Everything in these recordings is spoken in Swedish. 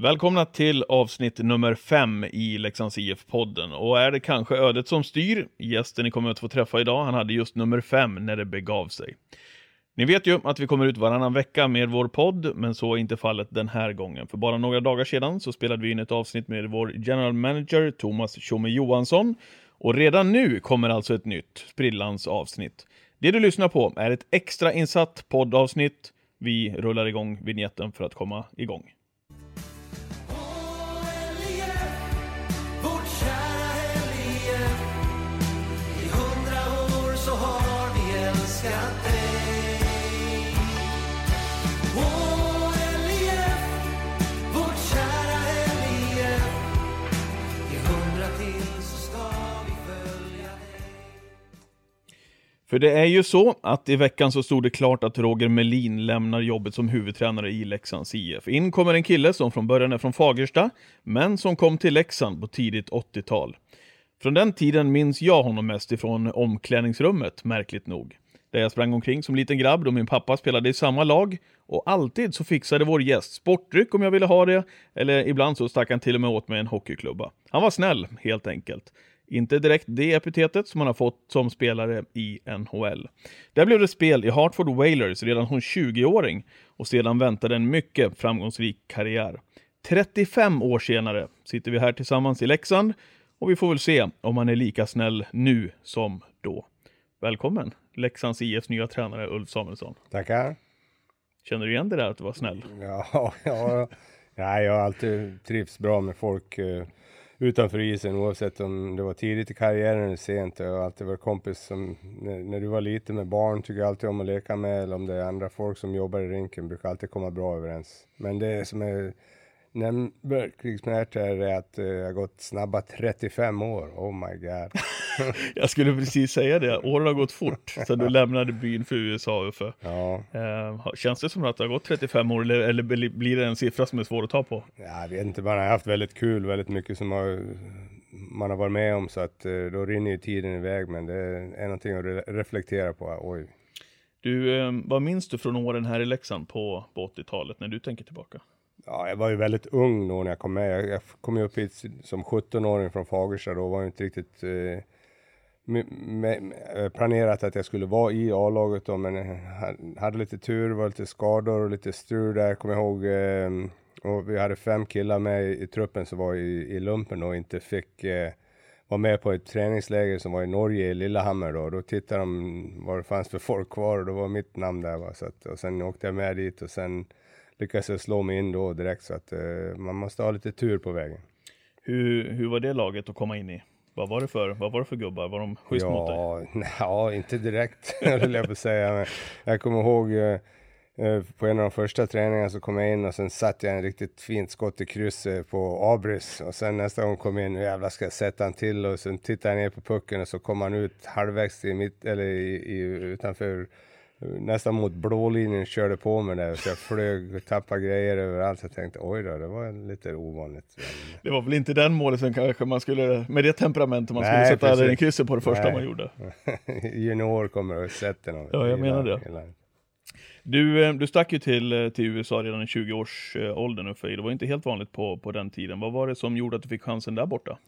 Välkomna till avsnitt nummer fem i Leksands IF-podden. Och är det kanske ödet som styr? Gästen ni kommer att få träffa idag, han hade just nummer fem när det begav sig. Ni vet ju att vi kommer ut varannan vecka med vår podd, men så är inte fallet den här gången. För bara några dagar sedan så spelade vi in ett avsnitt med vår general manager Thomas Tjomme Johansson. Och redan nu kommer alltså ett nytt sprillans avsnitt. Det du lyssnar på är ett extra insatt poddavsnitt. Vi rullar igång vignetten för att komma igång. För det är ju så att i veckan så stod det klart att Roger Melin lämnar jobbet som huvudtränare i Leksands IF. In kommer en kille som från början är från Fagersta, men som kom till Leksand på tidigt 80-tal. Från den tiden minns jag honom mest ifrån omklädningsrummet, märkligt nog. Där jag sprang omkring som liten grabb då min pappa spelade i samma lag och alltid så fixade vår gäst sportdryck om jag ville ha det, eller ibland så stack han till och med åt mig en hockeyklubba. Han var snäll, helt enkelt. Inte direkt det epitetet som han har fått som spelare i NHL. Där blev det spel i Hartford Whalers redan som 20-åring och sedan väntade en mycket framgångsrik karriär. 35 år senare sitter vi här tillsammans i Leksand och vi får väl se om han är lika snäll nu som då. Välkommen Leksands IFs nya tränare Ulf Samuelsson. Tackar. Känner du igen det där att du var snäll? Ja, ja, ja, jag har alltid trivts bra med folk eh, utanför isen oavsett om det var tidigt i karriären eller sent. Jag har alltid varit kompis som, när, när du var liten med barn tycker jag alltid om att leka med eller om det är andra folk som jobbar i rinken brukar alltid komma bra överens. Men det som är nämnvärt är att eh, jag har gått snabba 35 år. Oh my god. Jag skulle precis säga det, åren har gått fort sedan du lämnade byn för USA Uffe. Ja, Eh, känns det som att det har gått 35 år eller, eller blir det en siffra som är svår att ta på? jag vet inte, man har haft väldigt kul, väldigt mycket som har, man har varit med om så att eh, då rinner ju tiden iväg men det är någonting att re- reflektera på. Oj. Du, eh, vad minns du från åren här i Leksand på, på 80-talet när du tänker tillbaka? Ja, jag var ju väldigt ung då när jag kom med. Jag, jag kom ju upp hit som 17-åring från Fagersta. Då var ju inte riktigt eh, med, med, med, eh, planerat att jag skulle vara i A-laget då, men eh, jag hade lite tur, var lite skador och lite strul där, kommer jag ihåg. Eh, och vi hade fem killar med i, i truppen som var i, i lumpen och inte fick eh, vara med på ett träningsläger som var i Norge, i Lillehammer då. Då tittade de vad det fanns för folk kvar och då var mitt namn där. Va? Så att, och sen åkte jag med dit och sen lyckades jag slå mig in då direkt så att eh, man måste ha lite tur på vägen. Hur, hur var det laget att komma in i? Vad var det för, vad var det för gubbar? Var de schysst mot dig? Ja, ja, inte direkt höll jag på att säga. Men jag kommer ihåg eh, eh, på en av de första träningarna så kom jag in och sen satte jag en riktigt fint skott i krysset på Abris och sen nästa gång kom jag in, nu jävlar ska jag sätta han till och sen tittade jag ner på pucken och så kom han ut halvvägs i mitt, eller i, i, utanför nästan mot blålinjen körde på mig där så jag flög och tappade grejer överallt. Jag tänkte oj då, det var lite ovanligt. Det var väl inte den målisen kanske man skulle, med det temperamentet man skulle Nej, sätta precis. den krysset på det första Nej. man gjorde. junior kommer och sätter någon. Ja, jag menar det. Du, eh, du stack ju till, eh, till USA redan i 20-årsåldern Uffe. Det var inte helt vanligt på, på den tiden. Vad var det som gjorde att du fick chansen där borta?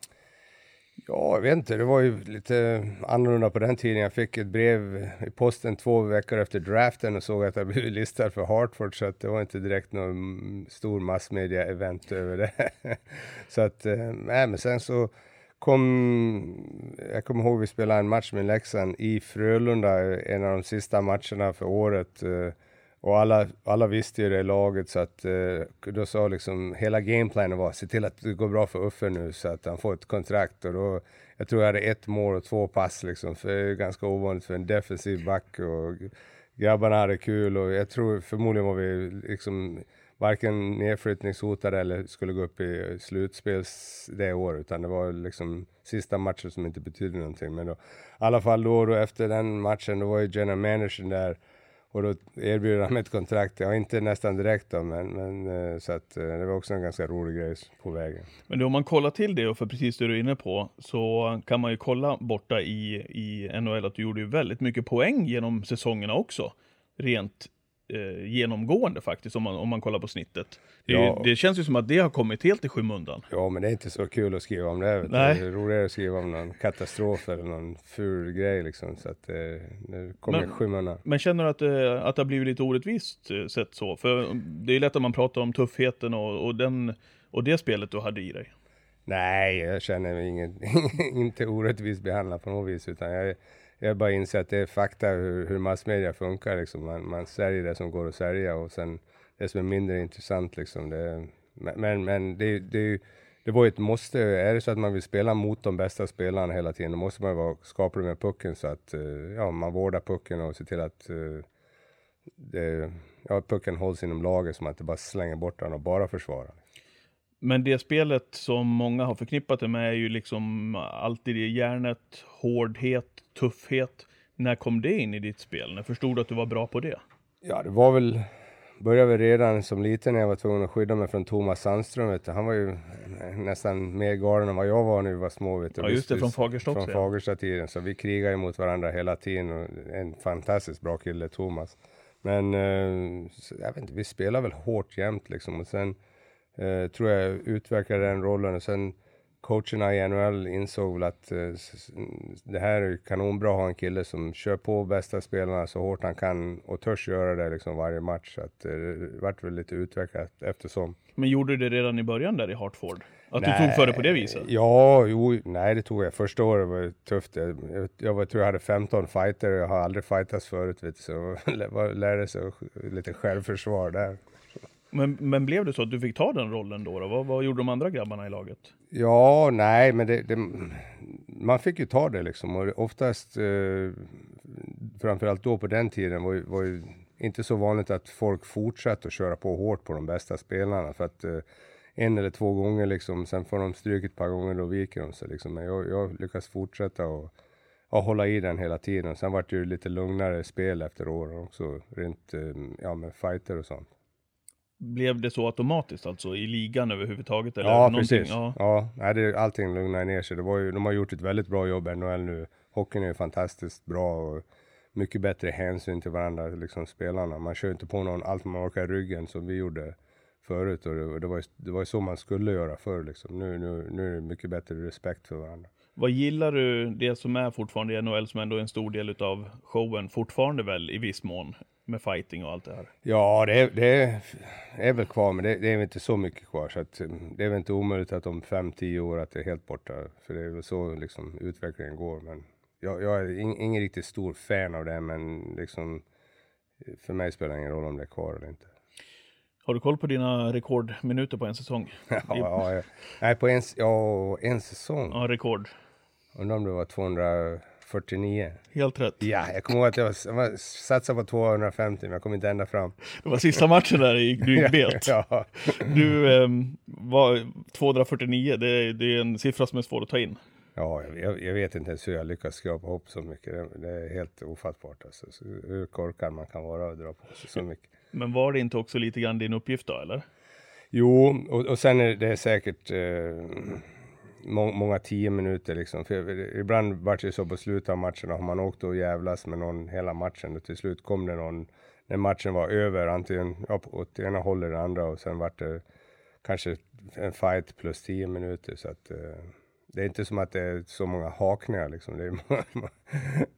Ja, jag vet inte. Det var ju lite annorlunda på den tiden. Jag fick ett brev i posten två veckor efter draften och såg att jag blivit listad för Hartford. Så att det var inte direkt någon stor massmedia-event över det. så att, eh, nej, men sen så kom, jag kommer ihåg vi spelade en match med Leksand i Frölunda, en av de sista matcherna för året. eh, och alla, alla visste ju det i laget så att eh, då sa liksom hela gameplanen var se till att det går bra för Uffe nu så att han får ett kontrakt. Och då jag tror jag hade ett mål och två pass liksom för det är ganska ovanligt för en defensiv back och grabbarna hade kul och jag tror förmodligen var vi liksom varken nedflyttningshotade eller skulle gå upp i slutspels det året utan det var liksom sista matchen som inte betydde någonting. Men då, i alla fall då, då efter den matchen då var ju general managern där och då erbjuder han mig ett kontrakt, ja inte nästan direkt då, men, men eh, så att eh, det var också en ganska rolig grej på vägen. Men om man kollar till det, och för precis det du är inne på, så kan man ju kolla borta i, i NHL att du gjorde ju väldigt mycket poäng genom säsongerna också. Rent eh, genomgående faktiskt, om man, om man kollar på snittet. Det, Ja. det känns ju som att det har kommit helt i skymundan. Ja, men det är inte så kul att skriva om det. Nej. Det är roligare att skriva om någon katastrof eller någon ful grej liksom. Så att eh, det kommer Men- i skymundan. Men känner du att, det- att det har blivit lite orättvist eh, sett så? För det är lätt att man pratar om tuffheten och, och, den, och det spelet du hade i dig. Nej, jag känner mig ingen, inte orättvist behandlad på något vis. Utan jag, jag bara inser att det är fakta hur, hur massmedia funkar. Liksom. Man, man säljer det som går att sälja och sen det som är mindre intressant. Liksom. Det, men men, det, det, det var ju ett måste. Är det så att man vill spela mot de bästa spelarna hela tiden, då måste man vara skaplig med pucken så att eh, ja, man vårdar pucken och ser till att eh, det, ja, pucken hålls inom laget så man inte bara slänger bort den och bara försvarar. Men det spelet som många har förknippat det med är ju liksom alltid i järnet, hårdhet, tuffhet. När kom det in i ditt spel? När förstod du att du var bra på det? Ja, det var väl, började väl redan som liten när jag var tvungen att skydda mig från Thomas Sandström. Han var ju nästan mer galen än vad jag var när vi var små. Vet du. Ja, just det, från Fagersta Från också, ja. Fagersta-tiden, så vi krigade mot varandra hela tiden. Och en fantastiskt bra kille, Thomas. Men eh, jag vet inte, vi spelade väl hårt jämt liksom. Och sen eh, tror jag utvecklade den rollen. Och sen coacherna i NHL insåg väl att eh, det här är kanonbra att ha en kille som kör på bästa spelarna så hårt han kan och törs göra det liksom varje match. Så att, eh, det vart väl lite utvecklat eftersom. Men gjorde du det redan i början där i Hartford? Att du Nej, tog för det på det viset? Ja, jo, nej det tog jag. Första året var det tufft. Jag, jag, jag tror jag hade 15 fighter och jag har aldrig fightats förut. Vet du, så jag lärde sig lite självförsvar där. Men, men blev det så att du fick ta den rollen då? då? Vad, vad gjorde de andra grabbarna i laget? Ja, nej, men det, det, man fick ju ta det liksom. Och oftast, eh, framförallt då på den tiden, var, var ju inte så vanligt att folk fortsatte att köra på hårt på de bästa spelarna. För att eh, en eller två gånger liksom, sen får de stryk ett par gånger, då viker de sig liksom. Men jag, jag lyckas fortsätta och, och hålla i den hela tiden. Sen vart det ju lite lugnare spel efter åren också, rent eh, ja, med fighter och sånt. Blev det så automatiskt alltså i ligan överhuvudtaget? Eller Ja, någonting? precis. Ja. Ja, nej, det, allting lugnar ner sig. Det var ju, de har gjort ett väldigt bra jobb i NHL nu. Hockeyn är ju fantastiskt bra och mycket bättre hänsyn till varandra, liksom spelarna. Man kör inte på någon allt man orkar i ryggen som vi gjorde förut och det, och det, var, ju, det var ju så man skulle göra förr liksom. Nu, nu, nu är det mycket bättre respekt för varandra. Vad gillar du det som är fortfarande i NHL som ändå är en stor del av showen fortfarande väl i viss mån med fighting och allt det här? Ja, det är, det är, väl kvar, men det, det är väl inte så mycket kvar. Så att, mm, det är väl inte omöjligt att om fem tio år att det är helt borta. För det är väl så liksom, utvecklingen går. Men jag, jag är in, ingen riktigt stor fan av det, men liksom, för mig spelar det ingen roll om det är kvar eller inte. Har du koll på dina rekordminuter på en säsong? Ja, ja, jag, nej, på en, ja, en säsong. Ja, rekord. Undrar om det var 249. Helt rätt. Ja, jag kommer ihåg att jag, jag satsade på 250, men jag kom inte ända fram. Det var sista matchen där i du gick bet. Ja, Du ehm, var 249, det, är- det är en siffra som är svår att ta in. Ja, jag, jag, jag vet inte ens hur jag lyckas skrapa ihop så mycket. Det, det är helt ofattbart alltså. Så, hur korkad man kan vara och dra på sig så mycket. Men var det inte också lite grann din uppgift då, eller? Jo, och, och sen är det säkert eh, må, många tio minuter liksom. För ibland vart det så på slutet av matchen har man åkt och jävlas med någon hela matchen och till slut kom det någon när matchen var över, antingen ja, åt ena hållet eller andra och sen vart det kanske en fight plus tio minuter så att eh, det är inte som att det är så många hakningar liksom. Det är,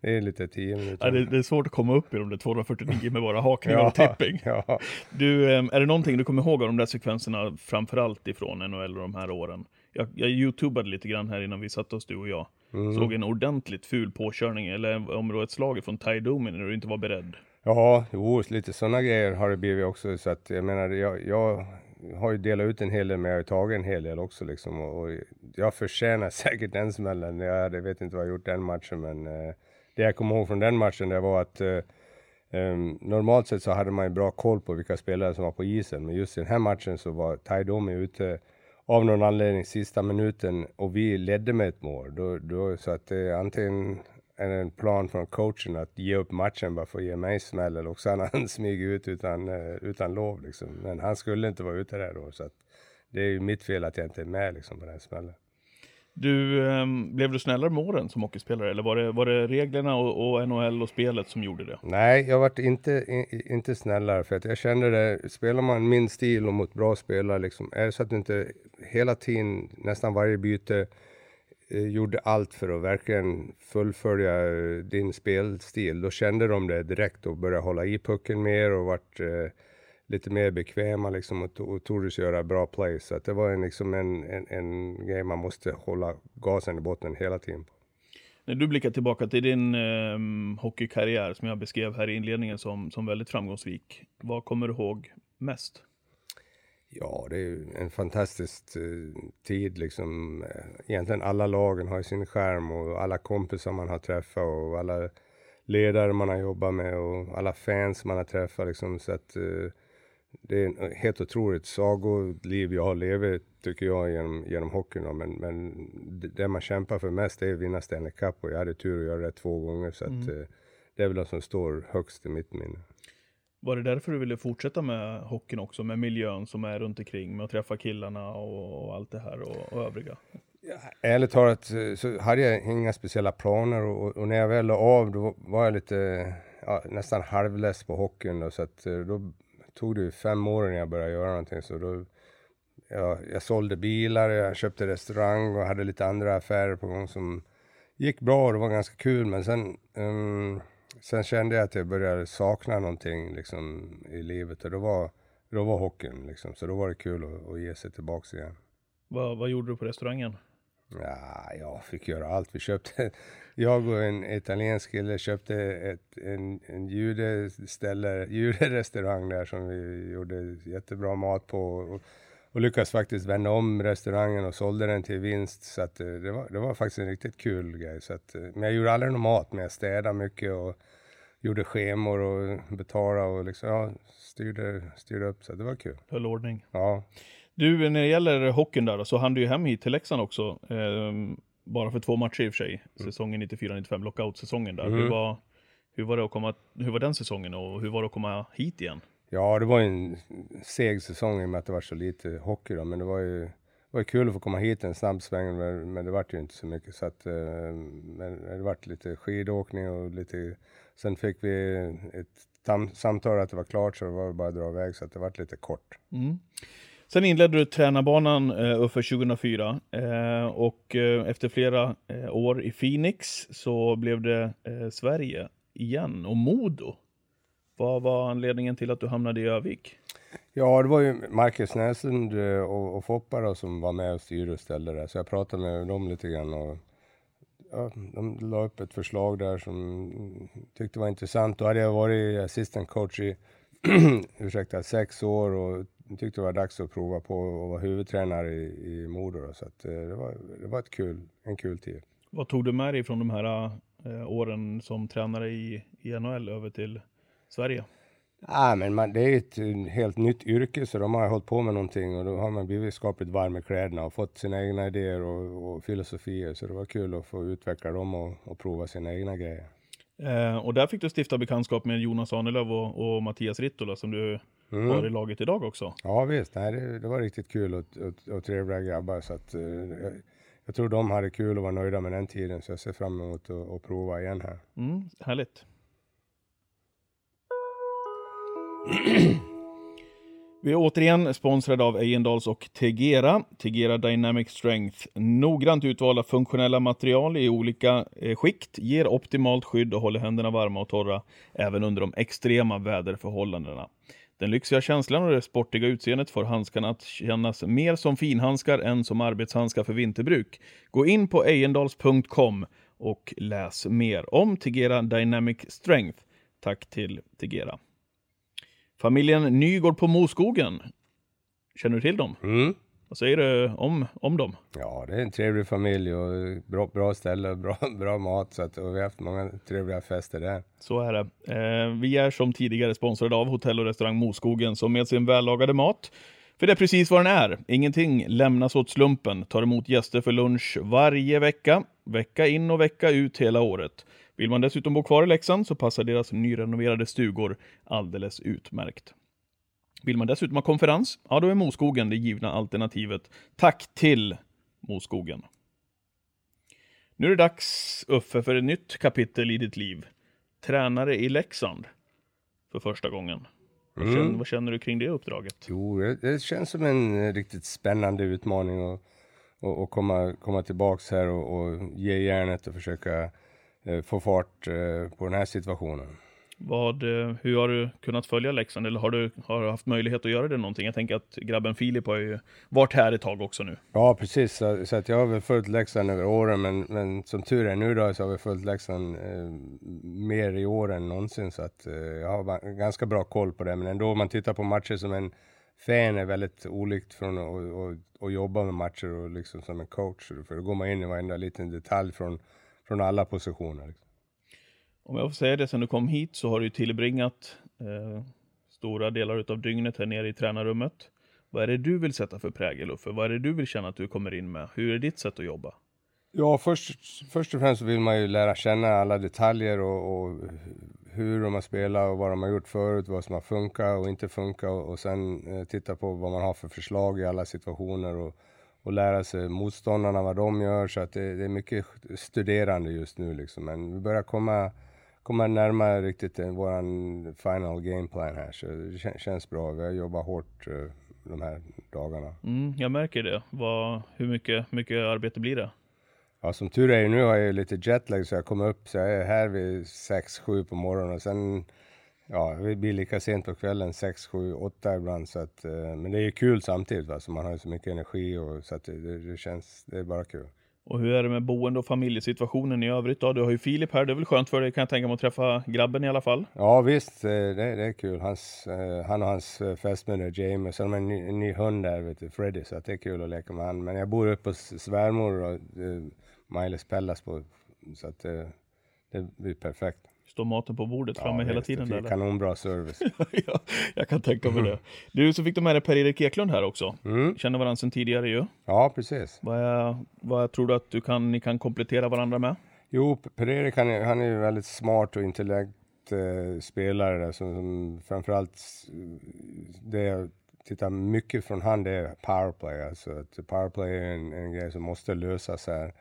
det är lite tio minuter. Ja, det, det är svårt att komma upp i de där 249 med bara hakningar och tipping. Ja, Du, ehm, är det någonting du kommer ihåg av de där sekvenserna, framförallt ifrån NHL och de här åren? Jag, jag youtubade lite grann här innan vi satte oss, du och jag. Mm. Såg en ordentligt ful påkörning, eller om det var ett slag från Ty Domi när du inte var beredd. ja jo, lite sådana grejer har det blivit också. Så att jag menar, jag, jag har ju delat ut en hel del, men jag har ju tagit en hel del också liksom. Och, och jag förtjänar säkert den smällen. Jag hade- vet inte vad jag gjort den matchen, men eh, det jag kommer ihåg från den matchen, det var att eh, Ehm, normalt sett så hade man ju bra koll på vilka spelare som var på isen, men just i den här matchen så var Ty Domi ute av någon anledning sista minuten och vi ledde med ett mål. Då, då, så att det är antingen är det en plan från coachen att ge upp matchen bara för att ge mig smäll eller också han, han smyger ut utan, eh, utan lov liksom. Men han skulle inte vara ute där då så att det är ju mitt fel att jag inte är med liksom på den här smällen. Du, ehm, blev du snällare med åren som hockeyspelare eller var det, var det reglerna och, och NHL och spelet som gjorde det? Nej, jag vart inte, in, inte snällare för att jag kände det, spelar man min stil och mot bra spelare liksom, är det så att du inte hela tiden, nästan varje byte, eh, gjorde allt för att verkligen fullfölja eh, din spelstil, då kände de det direkt och började hålla i pucken mer och vart eh, lite mer bekväma liksom och, och tordes göra bra plays. Så att det var en, liksom en, en, en grej man måste hålla gasen i botten hela tiden. på. När du blickar tillbaka till din um, hockeykarriär som jag beskrev här i inledningen som, som väldigt framgångsrik. Vad kommer du ihåg mest? Ja, det är en fantastisk eh, tid liksom. Eh, Egentligen alla lagen har sin skärm och alla kompisar man har träffat och alla ledare man har jobbat med och alla fans man har träffat liksom. Så att eh, det är en helt otroligt sagoliv jag har levt tycker jag genom, genom hockeyn. Men, men det- man kämpar för mest är att vinna Stanley Cup och jag hade tur att göra det två gånger så Mm. eh, det är väl det som står högst i mitt minne. Var det därför du ville fortsätta med hockeyn också, med miljön som är runt omkring, med att träffa killarna och, och allt det här och, och övriga? Ärligt talat eh, så hade jag inga speciella planer och, och när jag väl la av då var jag lite ja, nästan halvless på hockeyn då, så att eh, då tog det ju fem år innan jag började göra någonting så då jag, jag sålde bilar, jag köpte restaurang och hade lite andra affärer på gång som gick bra och det var ganska kul men sen um, sen kände jag att jag började sakna någonting liksom i livet och då var då var hockeyn liksom så då var det kul att, att ge sig tillbaka igen. Vad, vad gjorde du på restaurangen? Ja, jag fick göra allt. Vi köpte, jag och en italiensk kille köpte ett, en, en judeställe, juderestaurang där som vi gjorde jättebra mat på. Och, och lyckades faktiskt vända om restaurangen och sålde den till vinst. Så att eh, det var, det var faktiskt en riktigt kul grej. Så att, eh, men jag gjorde aldrig någon mat, men jag städade mycket och gjorde schemor och betalade och liksom, ja, styrde, styrde upp. Så det var kul. Höll ordning. Ja. Du, när det gäller hockeyn där, så hann du ju hem hit till Leksand också. ehm, bara för två matcher i och för sig. Säsongen 94-95, lockout-säsongen där. Hur, Mm. var, hur, var det att komma, hur var den säsongen och hur var det att komma hit igen? Ja, det var en seg säsong i och med att det var så lite hockey då, men det var ju, det var kul att få komma hit en snabb sväng, men, men det vart ju inte så mycket. Så att, eh, men det vart lite skidåkning och lite, sen fick vi ett tam, samtal att det var klart så det var bara att dra iväg så att det vart lite kort. Mm. Sen inledde du tränarbanan eh, 2004 eh, och eh, efter flera eh, år i Phoenix så blev det eh, Sverige igen och Modo. Vad var anledningen till att du hamnade i Övik? Ja, det var ju Marcus Näslund eh, och, och Foppa då, som var med och styrde och ställde där. Så jag pratade med dem lite grann och ja, de la upp ett förslag där som tyckte var intressant. Då hade jag varit assistant coach i ursäkta, sex år och tyckte det var dags att prova på att vara huvudtränare i, i Modo. Då. Så att, eh, det, var, det var ett kul, en kul tid. Vad tog du med dig från de här eh, åren som tränare i, i NHL över till Sverige? Ja, men man, det är ett helt nytt yrke så de har hållit på med någonting och då har man blivit skapligt varm i kläderna och fått sina egna idéer och, och filosofier. Så det var kul att få utveckla dem och, och prova sina egna grejer. Eh, och där fick du stifta bekantskap med Jonas Ahnelöv och, och Mattias Rittola som du Mm. har i laget idag också. Ja visst, nej, det, det var riktigt kul och, och, och trevliga grabbar. Så att, eh, jag, jag tror de hade kul och var nöjda med den tiden så jag ser fram emot att, att prova igen här. Mm, härligt. Vi är återigen sponsrade av Ejendals och Tegera. Tegera Dynamic Strength. Noggrant utvalda funktionella material i olika eh, skikt ger optimalt skydd och håller händerna varma och torra även under de extrema väderförhållandena. Den lyxiga känslan och det sportiga utseendet får handskarna att kännas mer som finhandskar än som arbetshandskar för vinterbruk. Gå in på ejendals.com och läs mer om Tegera Dynamic Strength. Tack till Tegera. Familjen Nygård på Moskogen. Känner du till dem? Mm. Vad säger du om, om dem? Ja, det är en trevlig familj och bra, bra ställe och bra, bra mat. Så att, och vi har haft många trevliga fester där. Så är det. Eh, vi är som tidigare sponsrade av hotell och restaurang Moskogen som med sin vällagade mat för det är precis vad den är. Ingenting lämnas åt slumpen. Tar emot gäster för lunch varje vecka. Vecka in och vecka ut hela året. Vill man dessutom bo kvar i Leksand så passar deras nyrenoverade stugor alldeles utmärkt. Vill man dessutom ha konferens, ja då är Moskogen det givna alternativet. Tack till Moskogen. Nu är det dags, Uffe, för ett nytt kapitel i ditt liv. Tränare i Leksand. För första gången. Vad, Mm. känner, vad känner du kring det uppdraget? Jo, det, känns som en riktigt spännande utmaning att och, och komma, komma tillbaks här och, och ge järnet och försöka eh, få fart eh, på den här situationen. Vad, eh, hur har du kunnat följa Leksand? Eller har du, har du haft möjlighet att göra det någonting? Jag tänker att grabben Filip har ju varit här ett tag också nu. Ja, precis. Så, så att jag har väl följt Leksand över åren, men, men som tur är nu då så har vi följt Leksand eh, mer i år än någonsin. Så att eh, jag har ganska bra koll på det. Men ändå, om man tittar på matcher som en fan är väldigt olikt från att och, och, och jobba med matcher och liksom som en coach. För då går man in i varenda liten detalj från, från alla positioner. Liksom. Om jag får säga det, sen du kom hit så har du ju tillbringat eh, stora delar av dygnet här nere i tränarrummet. Vad är det du vill sätta för prägel Uffe? Vad är det du vill känna att du kommer in med? Hur är ditt sätt att jobba? Ja, först, först och främst vill man ju lära känna alla detaljer och, och hur de har spelat och vad de har gjort förut, vad som har funkat och inte funkat och, och sen eh, titta på vad man har för förslag i alla situationer och, och lära sig motståndarna vad de gör så att det, det är mycket studerande just nu liksom. Men vi börjar komma, komma närmare riktigt våran final game plan här så det kän- känns bra. Vi har jobbat hårt eh, de här dagarna. Mm, jag märker det. Vad, hur mycket, mycket arbete blir det? Ja, som tur är nu har jag lite jetlag så jag kommer upp så jag är här vid 6-7 på morgonen och sen ja, det blir lika sent på kvällen 6, 7, 8 ibland så att eh, men det är ju kul samtidigt va, så man har ju så mycket energi och så att det, det känns, det är bara kul. Och hur är det med boende och familjesituationen i övrigt då? Du har ju Filip här, det är väl skönt för dig kan jag tänka mig att träffa grabben i alla fall. Ja visst, eh, det, det är kul. Hans, eh, han och hans eh, fästmö Jamie, så har en ny, en ny hund där, vet du, Freddy, så att det är kul att leka med han. Men jag bor uppe hos svärmor och eh, Miles Pellas på, så att uh, det blir perfekt. Står maten på bordet framme hela tiden det där? Kanonbra service. ja, jag kan tänka mig det. Du, så fick du med dig Per-Erik Eklund här också. Mm. Känner varandra sedan tidigare ju. Ja, precis. Vad, vad tror du att du kan, ni kan komplettera varandra med? Jo, Per-Erik han är, han är ju väldigt smart och intellekt eh, spelare där, som, som framförallt eh, det jag tittar mycket från han det är powerplay. Alltså att powerplay är en, en grej som måste lösas här.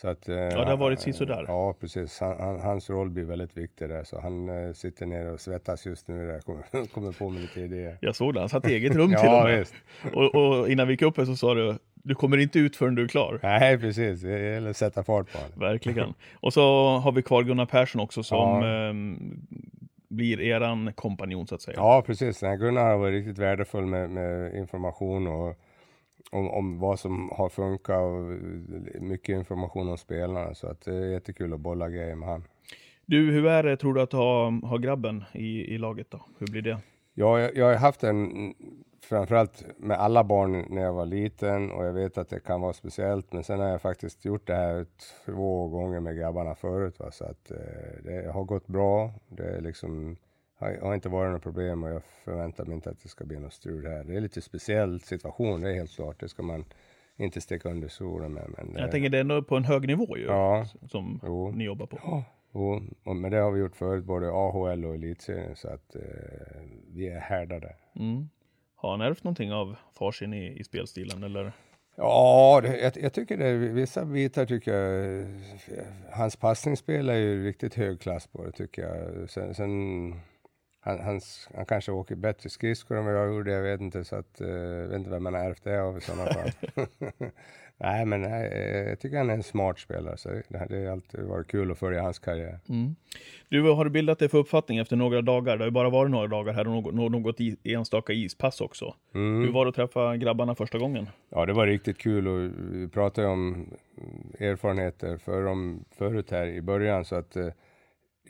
Så att, eh, det har varit sisådär. Ja, precis. Han, han, hans roll blir väldigt viktig där, så han eh, sitter ner och svettas just nu där, kommer, kommer på med lite idéer. Jag såg det, han satt i eget rum till och Ja, med. visst. Och, och innan vi gick upp här så sa du, du kommer inte ut förrän du är klar. Nej, precis. Det gäller att sätta fart på honom. Verkligen. Och så har vi kvar Gunnar Persson också som Ja. ehm, blir eran kompanjon så att säga. Ja, precis. Gunnar har varit riktigt värdefull med, med information och om, om vad som har funkat och mycket information om spelarna. Så att det är jättekul att bolla grejer med han. Du, hur är det tror du att ha, ha grabben i, i laget då? Hur blir det? Ja, jag, jag har haft en, framförallt med alla barn när jag var liten och jag vet att det kan vara speciellt. Men sen har jag faktiskt gjort det här två gånger med grabbarna förut. Va? Så att eh, det har gått bra. Det är liksom, har, inte varit något problem och jag förväntar mig inte att det ska bli något strul här. Det är lite speciell situation, det är helt klart. Det ska man inte sticka under stolen med. Men det, Jag tänker det är ändå på en hög nivå ju, Ja, som Jo. ni jobbar på. Ja, jo, och, men det har vi gjort förut, både AHL och elitserien. Så att eh, vi är härdade. Mm. Har han ärvt någonting av farsin i, i spelstilen eller? Ja, det, jag, jag tycker det. Vissa bitar tycker jag. Hans passningsspel är ju riktigt hög klass på det tycker jag. Sen, sen han, hans, han kanske åker bättre skridskor än vad jag gjorde, jag vet inte. Så att, eh, jag vet inte vem man har ärvt det av i sådana fall. nej, men nej, jag tycker han är en smart spelare. Så det, det har alltid varit kul att följa hans karriär. Mm. Du, har du bildat dig för uppfattning efter några dagar? Det har ju bara varit några dagar här och något, något i, enstaka ispass också. Mm. Hur var det att träffa grabbarna första gången? Ja, det var riktigt kul och vi pratade om erfarenheter för dem förut här i början så att eh,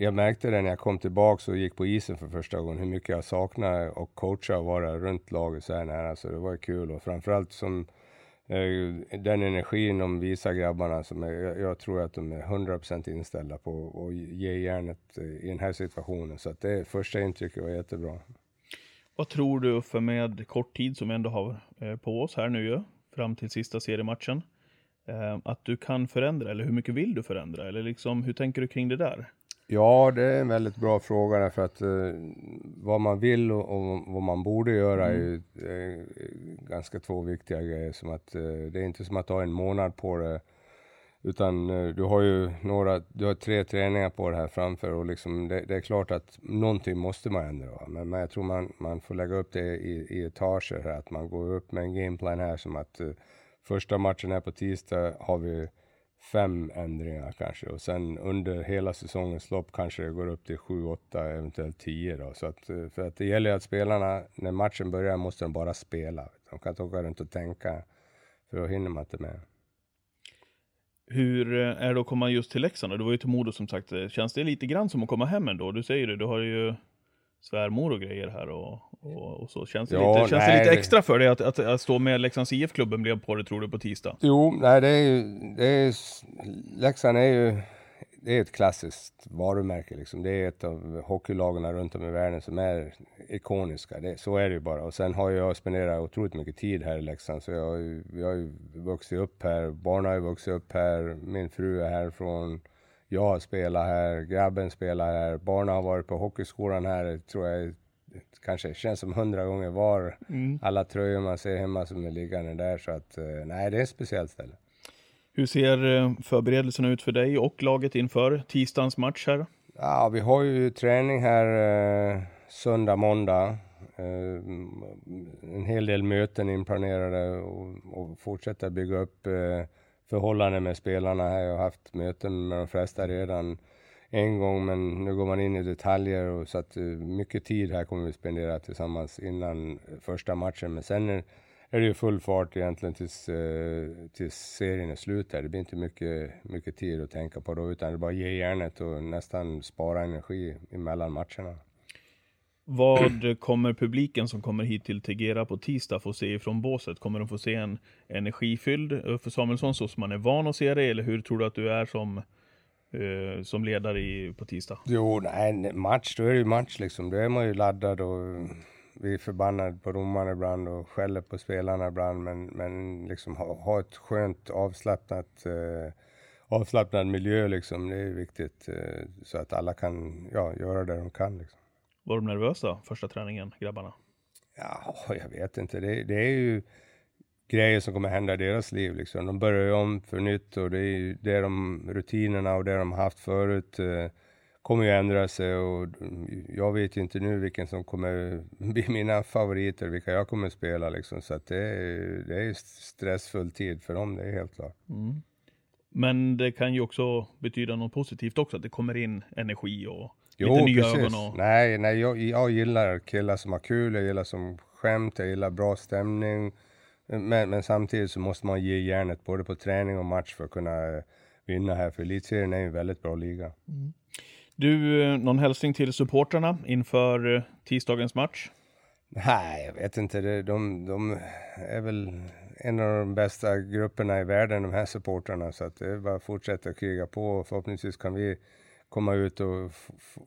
jag märkte det när jag kom tillbaks och gick på isen för första gången hur mycket jag saknade och coacha och vara runt laget så här nära. Så det var kul och framförallt som eh, den energin de visar grabbarna som är, jag, jag tror att de är 100% inställda på att ge järnet eh, i den här situationen. Så att det första intrycket var jättebra. Vad tror du för med kort tid som vi ändå har eh, på oss här nu ju, fram till sista seriematchen, att du kan förändra eller hur mycket vill du förändra eller liksom hur tänker du kring det där? Ja, det är en väldigt bra fråga därför att eh, vad man vill och, och vad man borde göra är ju eh, ganska två viktiga grejer. Som att, eh, det är inte som att ha en månad på det Utan eh, du har ju några, du har tre träningar på det här framför och liksom det, det är klart att någonting måste man ändra. Men, men jag tror man, man får lägga upp det i, i etager här, att man går upp med en gameplan här som att uh, första matchen här på tisdag har vi fem ändringar kanske och sen under hela säsongens lopp kanske det går upp till sju, åtta, eventuellt tio då. Så att, eh, för att det gäller att spelarna, när matchen börjar måste de bara spela. De kan inte åka runt och tänka, för då hinner man inte med. Hur eh, är det att komma just till Leksand? Du var ju till Modo som sagt. Eh, känns det lite grann som att komma hem ändå? Du säger det, du har ju svärmor och grejer här och, och, och så. Känns det, Ja, lite, känns det nej, lite det- extra för dig att, att, att stå med Leksands IF-klubben blev på det tror du på tisdag? Jo, nej det är ju, det är, ju- Leksand är ju, det är ett klassiskt varumärke liksom. Det är ett av hockeylagen runt om i världen som är ikoniska. Det, så är det ju bara. Och sen har jag spenderat otroligt mycket tid här i Leksand. Så jag har ju, jag har ju vuxit upp här, barnen har ju vuxit upp här, min fru är härifrån. Jag har spelat här, grabben spelar här, barnen har varit på hockeyskolan här, tror jag kanske känns som hundra gånger var. Alla tröjor man ser hemma som är liggande där. Så att, eh, nej, det är ett speciellt ställe. Hur ser eh, förberedelserna ut för dig och laget inför tisdagens match här? Ja, vi har ju träning här eh, söndag, måndag. Eh, en hel del möten inplanerade och, och fortsätta bygga upp eh, förhållande med spelarna här. Jag har haft möten med de flesta redan en gång, men nu går man in i detaljer och så att eh, mycket tid här kommer vi spendera tillsammans innan första matchen. Men sen är, är det ju full fart egentligen tills, eh, tills serien är slut här. Det blir inte mycket, mycket tid att tänka på då, utan det är bara att ge järnet och nästan spara energi emellan matcherna. Vad kommer publiken som kommer hit till Tegera på tisdag få se ifrån båset? Kommer de få se en energifylld Uffe Samuelsson så som man är van att se det? Eller hur tror du att du är som, eh, som ledare i, på tisdag? Jo, nej, en match, då är det ju match liksom. Då är man ju laddad och vi är förbannade på domarna ibland och skäller på spelarna ibland. Men, men liksom ha, ha ett skönt avslappnat, eh, avslappnad miljö liksom. Det är viktigt eh, så att alla kan ja, göra det de kan liksom. Var de nervösa första träningen, grabbarna? Ja, jag vet inte. Det, det är ju grejer som kommer hända i deras liv. Liksom. De börjar ju om för nytt och det är ju det de rutinerna och det de haft förut eh, kommer ju ändra sig och mm, jag vet ju inte nu vilken som kommer bli mina favoriter, vilka jag kommer spela liksom. Så att det är, det är stressfull tid för dem, det är helt klart. Men det kan ju också betyda något positivt också, att det kommer in energi och lite Jo, nya precis. ögon. Och... Nej, nej jag, jag gillar killar som har kul, jag gillar som skämt, jag gillar bra stämning. Men, men samtidigt så måste man ge järnet både på träning och match för att kunna eh, vinna här. För elitserien är ju en väldigt bra liga. Du, eh, någon hälsning till supportrarna inför eh, tisdagens match? Nej, jag vet inte. Det, de, de är väl en av de bästa grupperna i världen, de här supportrarna. Så att det är bara att fortsätta kriga på förhoppningsvis kan vi komma ut och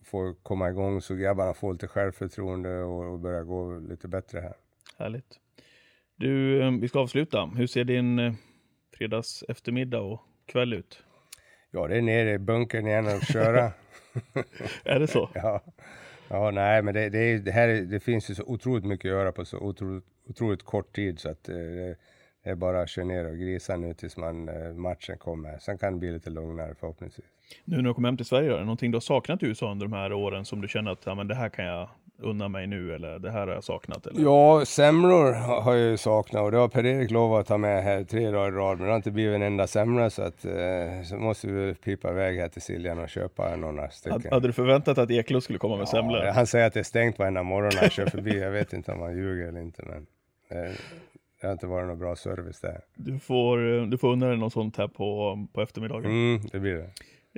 få komma igång så grabbarna får lite självförtroende och, och börja gå lite bättre här. Härligt. Du, eh, vi ska avsluta. Hur ser din eh, fredags eftermiddag och kväll ut? Ja, det är nere i bunkern igen och köra. Är det så? ja. ja, nej, men det, det, är, det här är, det finns ju så otroligt mycket att göra på så otroligt, otroligt kort tid så att eh, det, det är bara att köra ner och grisa nu tills man, eh, matchen kommer. Sen kan det bli lite lugnare förhoppningsvis. Nu när du kom hem till Sverige, är det någonting du har saknat i USA under de här åren som du känner att ja, men det här kan jag unna mig nu eller det här har jag saknat? Eller? Ja, semlor har jag ju saknat och det har Per-Erik lovat att ta med här tre dagar i rad, men det har inte blivit en enda semla så att eh, så måste vi pipa iväg här till Siljan och köpa några stycken. Hade- Hade du förväntat att Eklund skulle komma med semlor? Ja, han säger att det är stängt varenda morgon när jag kör förbi. Jag vet inte om han ljuger eller inte, men eh, det har inte varit någon bra service där. Du får, eh, du får unna dig något sånt här på, på eftermiddagen. Mm, det blir det.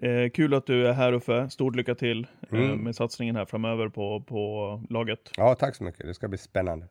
Eh, kul att du är här Uffe. Stort lycka till eh, Mm. med satsningen här framöver på, på laget. Ja, tack så mycket. Det ska bli spännande.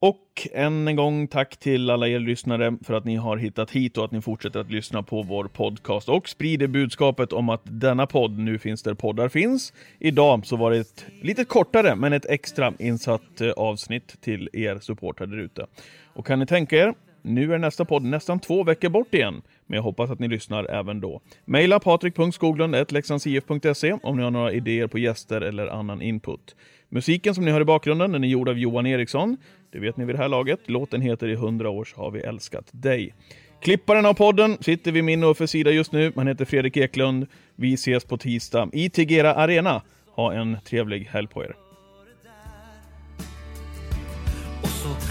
Och än en gång tack till alla er lyssnare för att ni har hittat hit och att ni fortsätter att lyssna på vår podcast och sprider budskapet om att denna podd nu finns där poddar finns. Idag så var det ett lite kortare men ett extra insatt eh, avsnitt till er supportrar där ute. Och kan ni tänka er nu är nästa podd nästan två veckor bort igen, men jag hoppas att ni lyssnar även då. Maila patrik.skoglund.leksandsif.se om ni har några idéer på gäster eller annan input. Musiken som ni hör i bakgrunden den är gjord av Johan Eriksson. Det vet ni vid det här laget. Låten heter I hundra år så har vi älskat dig. Klipparen av podden sitter vid min och sida just nu. Han heter Fredrik Eklund. Vi ses på tisdag i Tegera Arena. Ha en trevlig helg på er.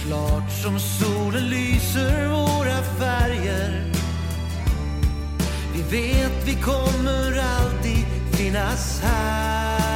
Klart som solen lyser våra färger. Vi vet vi kommer alltid finnas här.